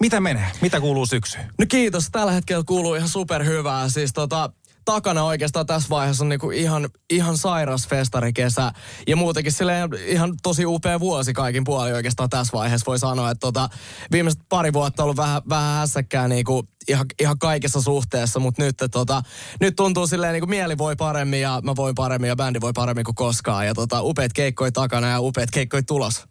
Mitä menee? Mitä kuuluu syksyyn? No kiitos. Tällä hetkellä kuuluu ihan superhyvää. Siis tota, takana oikeastaan tässä vaiheessa on niinku ihan, ihan sairas festarikesä. Ja muutenkin silleen ihan tosi upea vuosi kaikin puoli oikeastaan tässä vaiheessa voi sanoa, että tota, viimeiset pari vuotta on ollut vähän, vähän hässäkkää niinku ihan, ihan kaikessa suhteessa, mutta nyt, tota, nyt tuntuu silleen niinku mieli voi paremmin ja mä voin paremmin ja bändi voi paremmin kuin koskaan. Ja tota, upeat keikkoi takana ja upeat keikkoi tulos.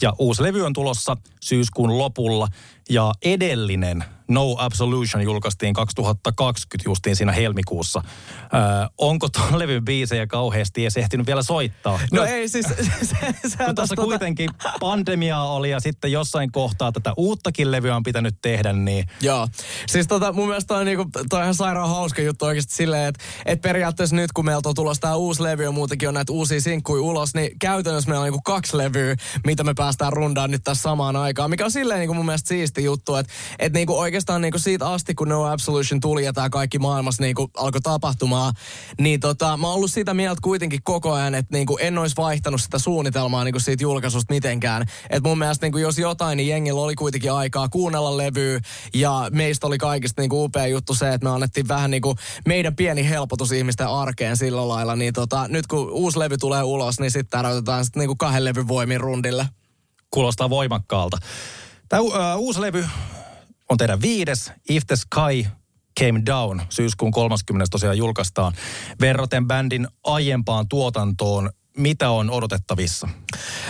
Ja uusi levy on tulossa syyskuun lopulla ja edellinen No Absolution julkaistiin 2020 justiin siinä helmikuussa. Öö, onko tuon levyn biisejä kauheasti edes ehtinyt vielä soittaa? No, no ei siis... Se, se, kun tuossa tota... kuitenkin pandemiaa oli ja sitten jossain kohtaa tätä uuttakin levyä on pitänyt tehdä, niin... Joo. Siis tota, mun mielestä toi on, niinku, toi on ihan sairaan hauska juttu oikeasti silleen, että et periaatteessa nyt kun meiltä on tulossa tää uusi levy ja muutenkin on näitä uusia sinkkuja ulos, niin käytännössä meillä on niinku kaksi levyä, mitä me päästään rundaan nyt tässä samaan aikaan, mikä on silleen niinku mun mielestä siisti juttu, että et niinku oikeastaan niinku siitä asti, kun No Absolution tuli ja tämä kaikki maailmassa niinku alkoi tapahtumaan, niin tota, mä oon ollut sitä mieltä kuitenkin koko ajan, että niinku en olisi vaihtanut sitä suunnitelmaa niinku siitä julkaisusta mitenkään. Et mun mielestä niinku jos jotain, niin jengillä oli kuitenkin aikaa kuunnella levyä ja meistä oli kaikista niinku upea juttu se, että me annettiin vähän niinku meidän pieni helpotus ihmisten arkeen sillä lailla. Niin tota, nyt kun uusi levy tulee ulos, niin sitten tarvitaan sitten niinku kahden levyn voimin rundille. Kuulostaa voimakkaalta. Tämä uh, uusi levy on teidän viides, If the Sky Came Down, syyskuun 30. tosiaan julkaistaan. Verraten bändin aiempaan tuotantoon, mitä on odotettavissa?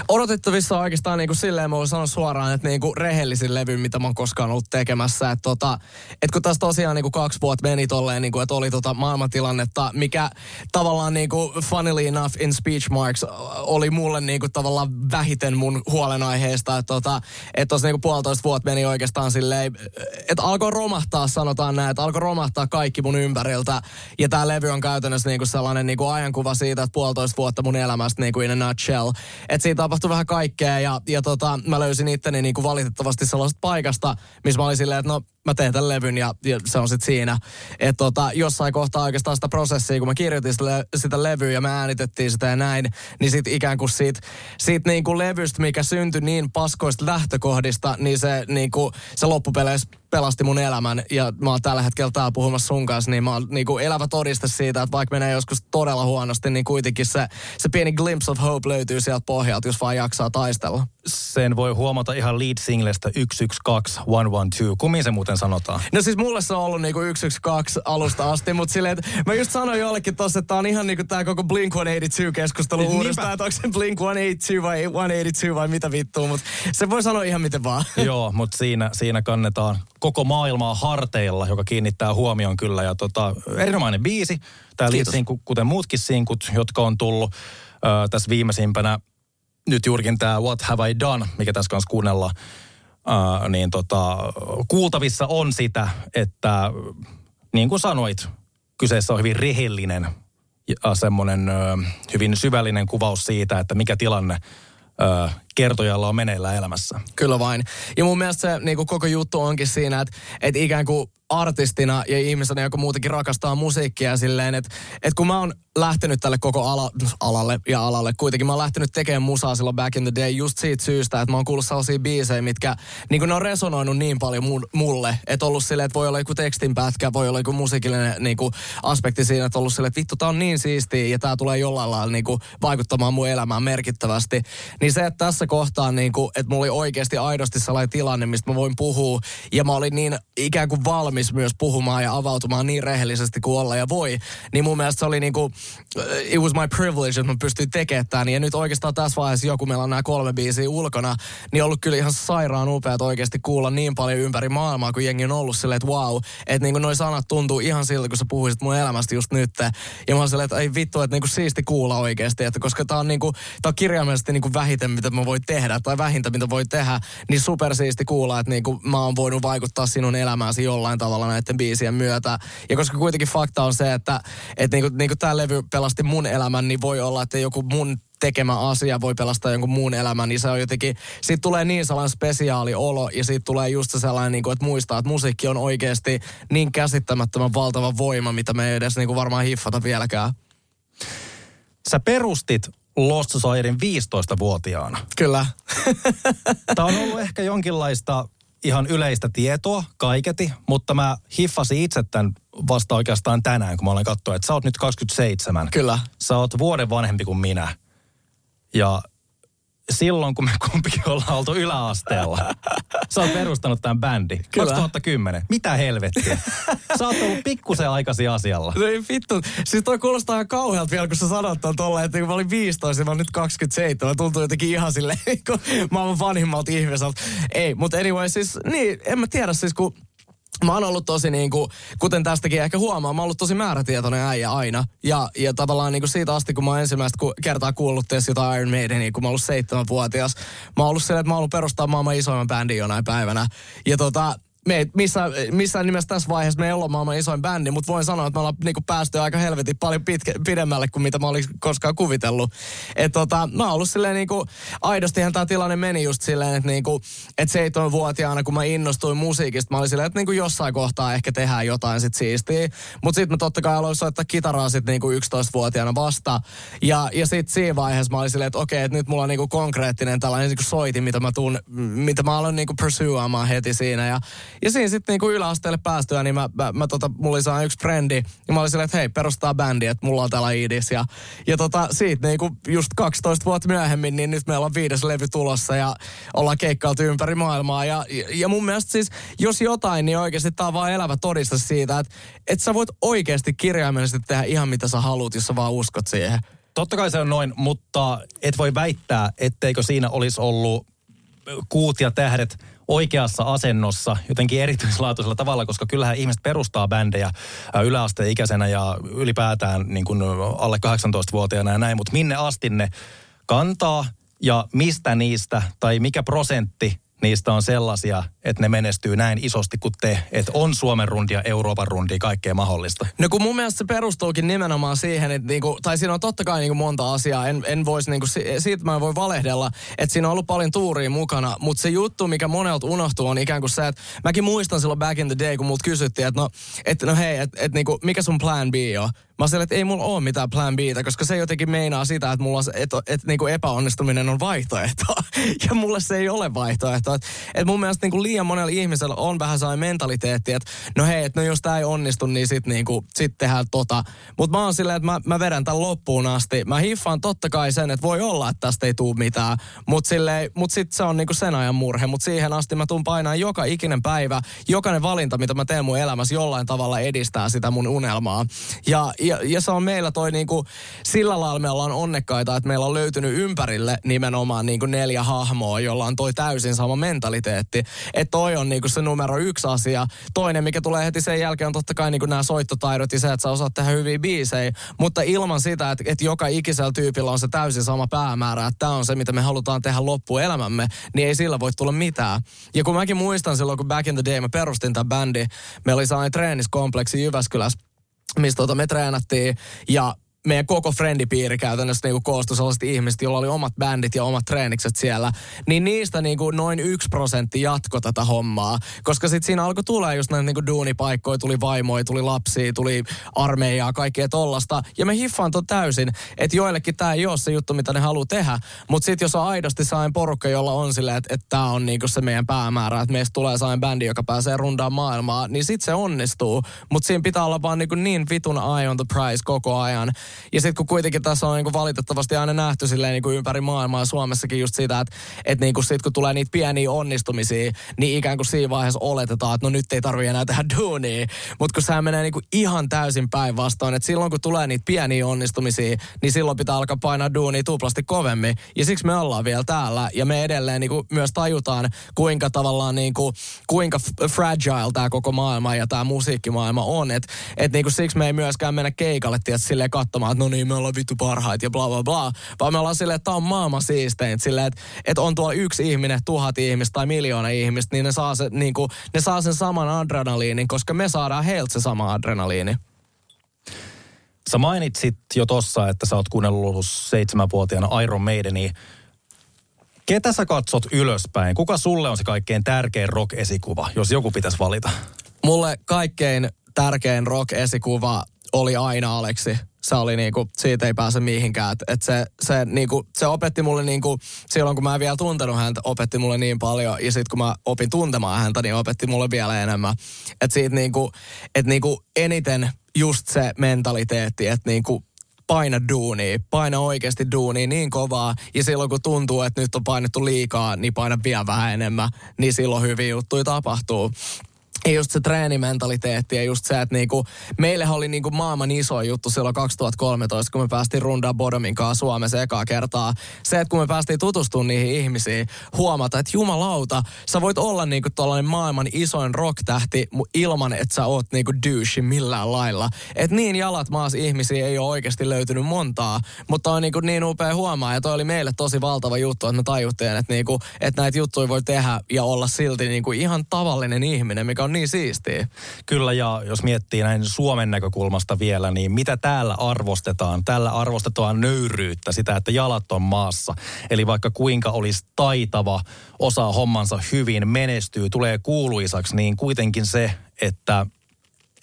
Odotettavissa oikeastaan niin kuin silleen, mä voin sanoa suoraan, että niin kuin rehellisin levy, mitä mä oon koskaan ollut tekemässä. Että tota, et kun tässä tosiaan niin kuin kaksi vuotta meni tolleen, niin kuin, että oli tota maailmantilannetta, mikä tavallaan niin kuin funnily enough in speech marks oli mulle niin kuin tavallaan vähiten mun huolenaiheesta. Että tota, et tuossa niin kuin puolitoista vuotta meni oikeastaan silleen, että alkoi romahtaa, sanotaan näin, että alkoi romahtaa kaikki mun ympäriltä. Ja tämä levy on käytännössä niin kuin sellainen niin kuin ajankuva siitä, että puolitoista vuotta mun elämästä niin kuin in a nutshell. Että siinä tapahtui vähän kaikkea ja, ja tota, mä löysin itteni niin kuin valitettavasti sellaisesta paikasta, missä mä olin silleen, että no mä teen tämän levyn ja, ja se on sitten siinä. Että tota, jossain kohtaa oikeastaan sitä prosessia, kun mä kirjoitin sitä, sitä levyä ja me äänitettiin sitä ja näin, niin sitten ikään kuin siitä, siitä niin kuin levystä, mikä syntyi niin paskoista lähtökohdista, niin se, niin kuin, se loppupeleissä pelasti mun elämän ja mä oon tällä hetkellä täällä puhumassa sun kanssa, niin mä oon niin kuin elävä todiste siitä, että vaikka menee joskus todella huonosti, niin kuitenkin se, se pieni glimpse of hope löytyy sieltä pohjalta, jos vaan jaksaa taistella. Sen voi huomata ihan lead singlestä 112 112. Kummin se muuten sanotaan? No siis mulle se on ollut niinku 112 alusta asti, mutta silleen, että mä just sanoin jollekin tossa, että tää on ihan niinku tää koko Blink-182-keskustelu niin, uudestaan, että onko se Blink-182 vai 182 vai mitä vittua, mutta se voi sanoa ihan miten vaan. Joo, mutta siinä, siinä kannetaan koko maailmaa harteilla, joka kiinnittää huomioon kyllä. Ja tota, erinomainen biisi. Tämä liitsinku, kuten muutkin sinkut, jotka on tullut ö, tässä viimeisimpänä. Nyt juurikin tämä What Have I Done, mikä tässä kanssa kuunnellaan. Ö, niin tota, kuultavissa on sitä, että niin kuin sanoit, kyseessä on hyvin rehellinen ja semmoinen hyvin syvällinen kuvaus siitä, että mikä tilanne kertojalla on meneillään elämässä. Kyllä vain. Ja mun mielestä se niin kuin koko juttu onkin siinä, että, että ikään kuin artistina ja ihmisenä, joka muutenkin rakastaa musiikkia silleen, että, että kun mä oon lähtenyt tälle koko ala, alalle ja alalle, kuitenkin mä oon lähtenyt tekemään musaa silloin back in the day just siitä syystä, että mä oon kuullut sellaisia biisejä, mitkä niin ne on resonoinut niin paljon mulle, että ollut silleen, että voi olla joku tekstinpätkä, voi olla joku musiikillinen niin kuin aspekti siinä, että ollut silleen, että vittu tää on niin siistiä ja tää tulee jollain lailla niin kuin vaikuttamaan mun elämään merkittävästi. Niin se, että tässä kohtaa niin kuin, että mulla oli oikeasti aidosti sellainen tilanne, mistä mä voin puhua ja mä olin niin ikään kuin valmis myös puhumaan ja avautumaan niin rehellisesti kuin olla ja voi, niin mun mielestä se oli niinku, it was my privilege, että mä pystyin tekemään tämän. Ja nyt oikeastaan tässä vaiheessa joku, meillä on nämä kolme biisiä ulkona, niin ollut kyllä ihan sairaan upeat oikeasti kuulla niin paljon ympäri maailmaa, kun jengi on ollut silleen, että wow, että niinku noi sanat tuntuu ihan siltä, kun sä puhuisit mun elämästä just nyt. Ja mä oon silleen, että ei vittu, että niinku siisti kuulla oikeasti, että koska tää on niinku, tää on kirjaimellisesti niinku vähiten, mitä mä voin voi tehdä, tai vähintä mitä voi tehdä, niin supersiisti kuulla, että niinku mä oon voinut vaikuttaa sinun elämääsi jollain tavalla näiden biisien myötä. Ja koska kuitenkin fakta on se, että et niinku, niinku tämä levy pelasti mun elämän, niin voi olla, että joku mun tekemä asia voi pelastaa jonkun muun elämän, niin se on jotenkin, siitä tulee niin sellainen spesiaali olo ja siitä tulee just sellainen, niin kuin, että muistaa, että musiikki on oikeasti niin käsittämättömän valtava voima, mitä me ei edes niin kuin varmaan hiffata vieläkään. Sä perustit Lost Societyn 15-vuotiaana. Kyllä. Tämä on ollut ehkä jonkinlaista ihan yleistä tietoa kaiketi, mutta mä hiffasin itse tämän vasta oikeastaan tänään, kun mä olen katsoa, että sä oot nyt 27. Kyllä. Sä oot vuoden vanhempi kuin minä. Ja silloin, kun me kumpikin ollaan oltu yläasteella. Sä oot perustanut tämän bändi. Kyllä. 2010. Mitä helvettiä? Sä oot ollut pikkusen aikaisin asialla. No ei vittu. Siis toi kuulostaa ihan kauhealta vielä, kun sä sanot ton tolleen, että kun mä olin 15 ja mä olin nyt 27. Tuntuu jotenkin ihan silleen, kun maailman vanhimmalta ihmiseltä. Ei, mutta anyway, siis niin, en mä tiedä siis kun Mä oon ollut tosi niin kuin, kuten tästäkin ehkä huomaa, mä oon ollut tosi määrätietoinen äijä aina. Ja, ja tavallaan niin kuin siitä asti, kun mä oon ensimmäistä kertaa kuullut tietysti jotain Iron Maidenia, kun mä oon ollut seitsemänvuotias. Mä oon ollut silleen, että mä oon ollut perustaa maailman isoimman bändin jonain päivänä. Ja tota, me ei missään, nimessä tässä vaiheessa me ei olla maailman isoin bändi, mutta voin sanoa, että me ollaan niinku päästy aika helvetin paljon pitkä, pidemmälle kuin mitä mä olin koskaan kuvitellut. Et tota, mä oon ollut silleen niinku, aidostihan tämä tilanne meni just silleen, että niinku, et seitsemänvuotiaana kun mä innostuin musiikista, mä olin silleen, että niinku jossain kohtaa ehkä tehdään jotain sit siistiä. Mutta sitten mä totta kai aloin soittaa kitaraa sit niinku 11-vuotiaana vasta. Ja, ja sitten siinä vaiheessa mä olin silleen, että okei, että nyt mulla on niinku konkreettinen tällainen niinku soitin, mitä mä tuun, mitä mä aloin niinku pursueamaan heti siinä. Ja, ja siinä sitten niinku yläasteelle päästyä, niin mä, mä, mä tota, mulla oli yksi frendi, ja mä olin silleen, että hei, perustaa bändi, että mulla on täällä idis. Ja, ja tota, siitä niinku just 12 vuotta myöhemmin, niin nyt meillä on viides levy tulossa, ja ollaan keikkailtu ympäri maailmaa. Ja, ja, mun mielestä siis, jos jotain, niin oikeasti tää on vaan elävä todista siitä, että, että sä voit oikeasti kirjaimellisesti tehdä ihan mitä sä haluat, jos sä vaan uskot siihen. Totta kai se on noin, mutta et voi väittää, etteikö siinä olisi ollut kuut ja tähdet oikeassa asennossa jotenkin erityislaatuisella tavalla, koska kyllähän ihmiset perustaa bändejä yläasteikäisenä ja ylipäätään niin kuin alle 18-vuotiaana ja näin, mutta minne asti ne kantaa ja mistä niistä tai mikä prosentti niistä on sellaisia, että ne menestyy näin isosti kuin te, että on Suomen rundia, Euroopan rundia, kaikkea mahdollista? No kun mun mielestä se perustuukin nimenomaan siihen, että niinku, tai siinä on totta kai niinku monta asiaa, en, en voisi niinku, siitä mä voi valehdella, että siinä on ollut paljon tuuria mukana, mutta se juttu, mikä monelta unohtuu, on ikään kuin se, että mäkin muistan silloin back in the day, kun multa kysyttiin, että no, et, no hei, että et, niinku, mikä sun plan B on? Mä sanoin, että ei mulla ole mitään plan B, koska se jotenkin meinaa sitä, että mulla et, et, niinku epäonnistuminen on vaihtoehto. ja mulle se ei ole vaihtoehto. Et, et mun mielestä niinku monella ihmisellä on vähän sellainen mentaliteetti, että no hei, että no jos tää ei onnistu, niin sit, niinku, sit tehdään tota. Mutta mä oon silleen, että mä, mä vedän tämän loppuun asti. Mä hiffaan totta kai sen, että voi olla, että tästä ei tuu mitään. Mutta mut sit se on niinku sen ajan murhe. Mutta siihen asti mä tuun painaa joka ikinen päivä, jokainen valinta, mitä mä teen mun elämässä jollain tavalla edistää sitä mun unelmaa. Ja, ja, ja se on meillä toi niinku, sillä lailla me ollaan onnekkaita, että meillä on löytynyt ympärille nimenomaan niinku neljä hahmoa, jolla on toi täysin sama mentaliteetti. Että toi on niinku se numero yksi asia. Toinen, mikä tulee heti sen jälkeen, on totta kai niinku nämä soittotaidot ja se, että sä osaat tehdä hyviä biisejä. Mutta ilman sitä, että, että joka ikisellä tyypillä on se täysin sama päämäärä, että tämä on se, mitä me halutaan tehdä loppuelämämme, niin ei sillä voi tulla mitään. Ja kun mäkin muistan silloin, kun back in the day mä perustin tämän bändi, meillä oli sellainen treeniskompleksi Jyväskylässä, mistä tota me treenattiin ja meidän koko friendipiiri käytännössä niinku koostui sellaisista ihmisistä, joilla oli omat bändit ja omat treenikset siellä, niin niistä niinku noin yksi prosentti jatko tätä hommaa. Koska sitten siinä alkoi tulla just näitä niinku duunipaikkoja, tuli vaimoja, tuli lapsia, tuli armeijaa, kaikkea tollasta. Ja me hiffaan ton täysin, että joillekin tämä ei ole se juttu, mitä ne haluaa tehdä. Mutta sitten jos on aidosti sain porukka, jolla on silleen, että, että tämä on niinku se meidän päämäärä, että meistä tulee sain bändi, joka pääsee rundaan maailmaa, niin sitten se onnistuu. Mutta siinä pitää olla vaan niinku niin vitun eye on the prize koko ajan. Ja sitten kun kuitenkin tässä on niin kuin valitettavasti aina nähty silleen niin kuin ympäri maailmaa Suomessakin just sitä, että, että niin kuin sit kun tulee niitä pieniä onnistumisia, niin ikään kuin siinä vaiheessa oletetaan, että no nyt ei tarvitse enää tehdä duunia. Mutta kun se menee niin kuin ihan täysin päinvastoin, että silloin kun tulee niitä pieniä onnistumisia, niin silloin pitää alkaa painaa duunia tuplasti kovemmin. Ja siksi me ollaan vielä täällä ja me edelleen niin kuin myös tajutaan, kuinka tavallaan niin kuin, kuinka fragile tämä koko maailma ja tämä musiikkimaailma on. Että et niin siksi me ei myöskään mennä keikalle, tietysti silleen osoittamaan, että no niin, me ollaan vittu parhaita ja bla bla bla. Vaan me ollaan silleen, että tämä on maailman siistein. Silleen, että, että on tuolla yksi ihminen, tuhat ihmistä tai miljoona ihmistä, niin ne saa, se, niin kuin, ne saa sen saman adrenaliinin, koska me saadaan heiltä se sama adrenaliini. Sä mainitsit jo tossa, että sä oot kuunnellut seitsemänvuotiaana Iron Maidenia. Ketä sä katsot ylöspäin? Kuka sulle on se kaikkein tärkein rock-esikuva, jos joku pitäisi valita? Mulle kaikkein tärkein rock-esikuva oli aina Aleksi. Se oli niinku, siitä ei pääse mihinkään. Et, et se, se, niinku, se opetti mulle niinku, silloin kun mä en vielä tuntenut häntä, opetti mulle niin paljon. Ja sitten kun mä opin tuntemaan häntä, niin opetti mulle vielä enemmän. Et siitä niinku, et niinku eniten just se mentaliteetti, että niinku paina duunia, paina oikeasti duunia niin kovaa. Ja silloin kun tuntuu, että nyt on painettu liikaa, niin paina vielä vähän enemmän. Niin silloin hyviä juttuja tapahtuu. Ja just se treenimentaliteetti ja just se, että niinku, meille oli niinku maailman iso juttu silloin 2013, kun me päästiin rundaa Bodomin kanssa Suomessa ekaa kertaa. Se, että kun me päästiin tutustumaan niihin ihmisiin, huomata, että jumalauta, sä voit olla niinku tollainen maailman isoin rock-tähti ilman, että sä oot niinku douche millään lailla. Et niin jalat maas ihmisiä ei ole oikeasti löytynyt montaa, mutta on niinku niin upea huomaa ja toi oli meille tosi valtava juttu, että me tajuttiin, että, niinku, että näitä juttuja voi tehdä ja olla silti niinku ihan tavallinen ihminen, mikä on niin siistiä. Kyllä, ja jos miettii näin Suomen näkökulmasta vielä, niin mitä täällä arvostetaan? Täällä arvostetaan nöyryyttä, sitä, että jalat on maassa. Eli vaikka kuinka olisi taitava, osaa hommansa hyvin, menestyy, tulee kuuluisaksi, niin kuitenkin se, että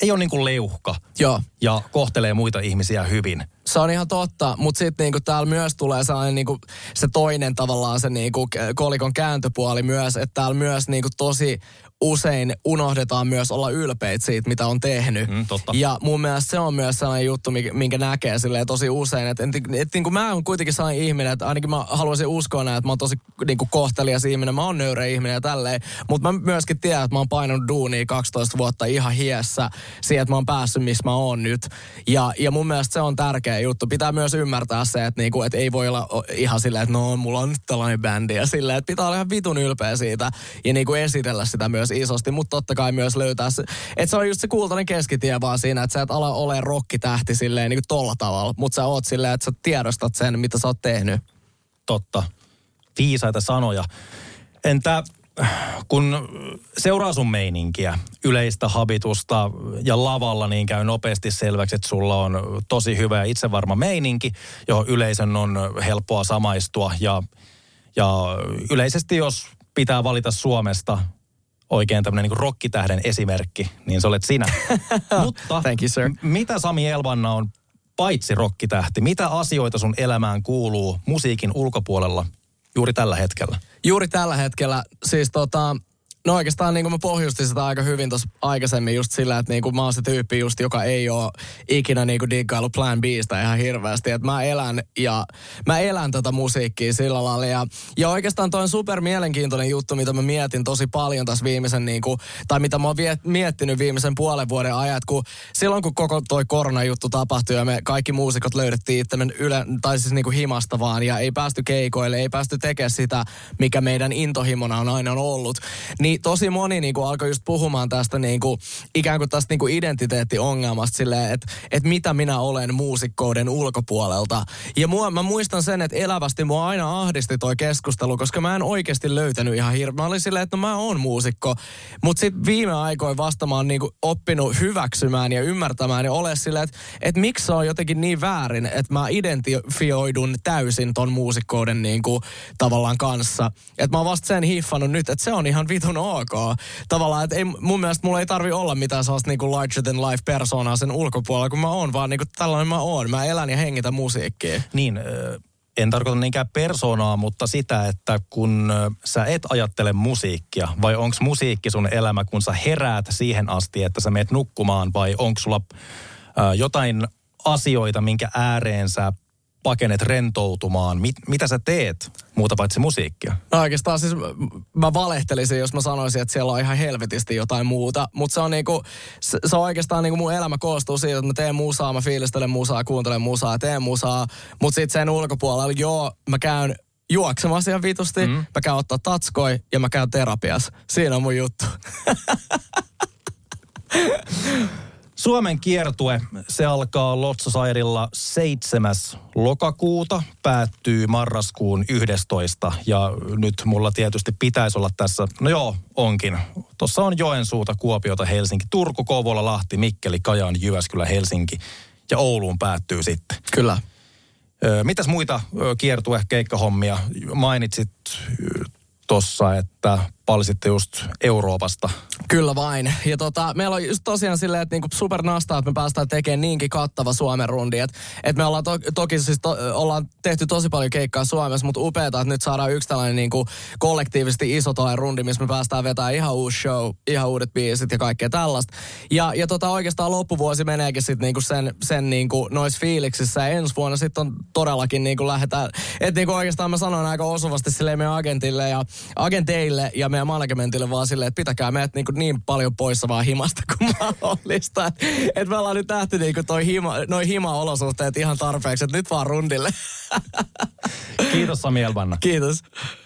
ei ole niin kuin leuhka Joo. ja kohtelee muita ihmisiä hyvin. Se on ihan totta, mutta sitten niinku täällä myös tulee sellainen niinku, se toinen tavallaan se niinku kolikon kääntöpuoli myös, että täällä myös niinku tosi usein unohdetaan myös olla ylpeitä siitä, mitä on tehnyt. Mm, totta. Ja mun mielestä se on myös sellainen juttu, minkä näkee silleen tosi usein. Että et, et, niin kuin mä oon kuitenkin sellainen ihminen, että ainakin mä haluaisin uskoa näin, että mä oon tosi niin kuin kohtelias ihminen, mä oon nöyrä ihminen ja tälleen. Mutta mä myöskin tiedän, että mä oon painanut duunia 12 vuotta ihan hiessä siihen, että mä oon päässyt, missä mä oon nyt. Ja, ja mun mielestä se on tärkeä juttu. Pitää myös ymmärtää se, että, niinku, että ei voi olla ihan silleen, että no, mulla on nyt tällainen bändi ja silleen, että pitää olla ihan vitun ylpeä siitä ja niinku esitellä sitä myös isosti, mutta totta kai myös löytää se, että se on just se kultainen keskitie vaan siinä, että sä et ala ole rokkitähti silleen niin kuin tolla tavalla, mutta sä oot silleen, että sä tiedostat sen, mitä sä oot tehnyt. Totta. Viisaita sanoja. Entä kun seuraa sun meininkiä, yleistä habitusta ja lavalla, niin käy nopeasti selväksi, että sulla on tosi hyvä ja itsevarma meininki, johon yleisön on helppoa samaistua. Ja, ja yleisesti, jos pitää valita Suomesta oikein tämmöinen niin rokkitähden esimerkki, niin se olet sinä. Mutta Thank you, sir. mitä Sami Elvanna on paitsi rokkitähti? Mitä asioita sun elämään kuuluu musiikin ulkopuolella juuri tällä hetkellä? Juuri tällä hetkellä, siis tota, No oikeastaan niin kuin mä pohjustin sitä aika hyvin tuossa aikaisemmin just sillä, että niin kuin mä oon se tyyppi just, joka ei ole ikinä niin kuin diggailu Plan Bistä ihan hirveästi. Että mä elän ja mä elän tätä musiikkia sillä lailla. Ja, ja oikeastaan toi on super mielenkiintoinen juttu, mitä mä mietin tosi paljon tässä viimeisen niin kuin, tai mitä mä oon viet, miettinyt viimeisen puolen vuoden ajat, kun silloin kun koko toi koronajuttu tapahtui ja me kaikki muusikot löydettiin itsemme yle, tai siis niin kuin himasta vaan ja ei päästy keikoille, ei päästy tekemään sitä, mikä meidän intohimona on aina ollut. Niin niin tosi moni niin kuin alkoi just puhumaan tästä niin kuin, ikään kuin tästä niin kuin identiteettiongelmasta silleen, että, että mitä minä olen muusikkouden ulkopuolelta. Ja mua, mä muistan sen, että elävästi mua aina ahdisti toi keskustelu, koska mä en oikeasti löytänyt ihan hirveä. Mä olin silleen, että no mä oon muusikko. Mutta sitten viime aikoina vasta mä oon niin kuin oppinut hyväksymään ja ymmärtämään ja ole silleen, että, että miksi se on jotenkin niin väärin, että mä identifioidun täysin ton muusikkouden niin kuin, tavallaan kanssa. Että mä oon vasta sen hiffannut nyt, että se on ihan vitun ok. Tavallaan, että ei, mun mielestä mulla ei tarvi olla mitään sellaista niinku larger than life persoonaa sen ulkopuolella, kun mä oon, vaan niinku tällainen mä oon. Mä elän ja hengitän musiikkia. Niin, en tarkoita niinkään persoonaa, mutta sitä, että kun sä et ajattele musiikkia, vai onko musiikki sun elämä, kun sä heräät siihen asti, että sä meet nukkumaan, vai onko sulla jotain asioita, minkä ääreen sä pakenet rentoutumaan. Mit, mitä sä teet muuta paitsi musiikkia? No oikeastaan siis mä valehtelisin, jos mä sanoisin, että siellä on ihan helvetisti jotain muuta. Mutta se on niinku, se, se on oikeastaan niinku mun elämä koostuu siitä, että mä teen musaa, mä fiilistelen musaa, kuuntelen musaa, teen musaa. Mutta sitten sen ulkopuolella, joo, mä käyn juoksemassa ihan vitusti, mm. mä käyn ottaa tatskoi ja mä käyn terapias. Siinä on mun juttu. Suomen kiertue, se alkaa Lotsasairilla 7. lokakuuta, päättyy marraskuun 11. Ja nyt mulla tietysti pitäisi olla tässä, no joo, onkin. Tuossa on Joensuuta, Kuopiota, Helsinki, Turku, Kouvola, Lahti, Mikkeli, Kajaan, Jyväskylä, Helsinki ja Ouluun päättyy sitten. Kyllä. Mitäs muita kiertue keikkahommia mainitsit tuossa, että palsitte just Euroopasta. Kyllä vain. Ja tota, meillä on just tosiaan silleen, että niinku nastaa, että me päästään tekemään niinkin kattava Suomen rundi. Että et me ollaan to, toki siis to, ollaan tehty tosi paljon keikkaa Suomessa, mutta upeeta, että nyt saadaan yksi tällainen niinku kollektiivisesti iso toi rundi, missä me päästään vetämään ihan uusi show, ihan uudet biisit ja kaikkea tällaista. Ja, ja tota, oikeastaan loppuvuosi meneekin sitten niinku sen, sen niinku noissa fiiliksissä. Ja ensi vuonna sitten on todellakin niinku lähdetään, että niinku oikeastaan mä sanon aika osuvasti silleen meidän agentille ja agenteille ja meidän managementille vaan silleen, että pitäkää meidät niin, niin paljon poissa vaan himasta kuin mahdollista. Että et me ollaan nyt nähty niin toi hima, noi hima-olosuhteet ihan tarpeeksi, että nyt vaan rundille. Kiitos Sami Elbanna. Kiitos.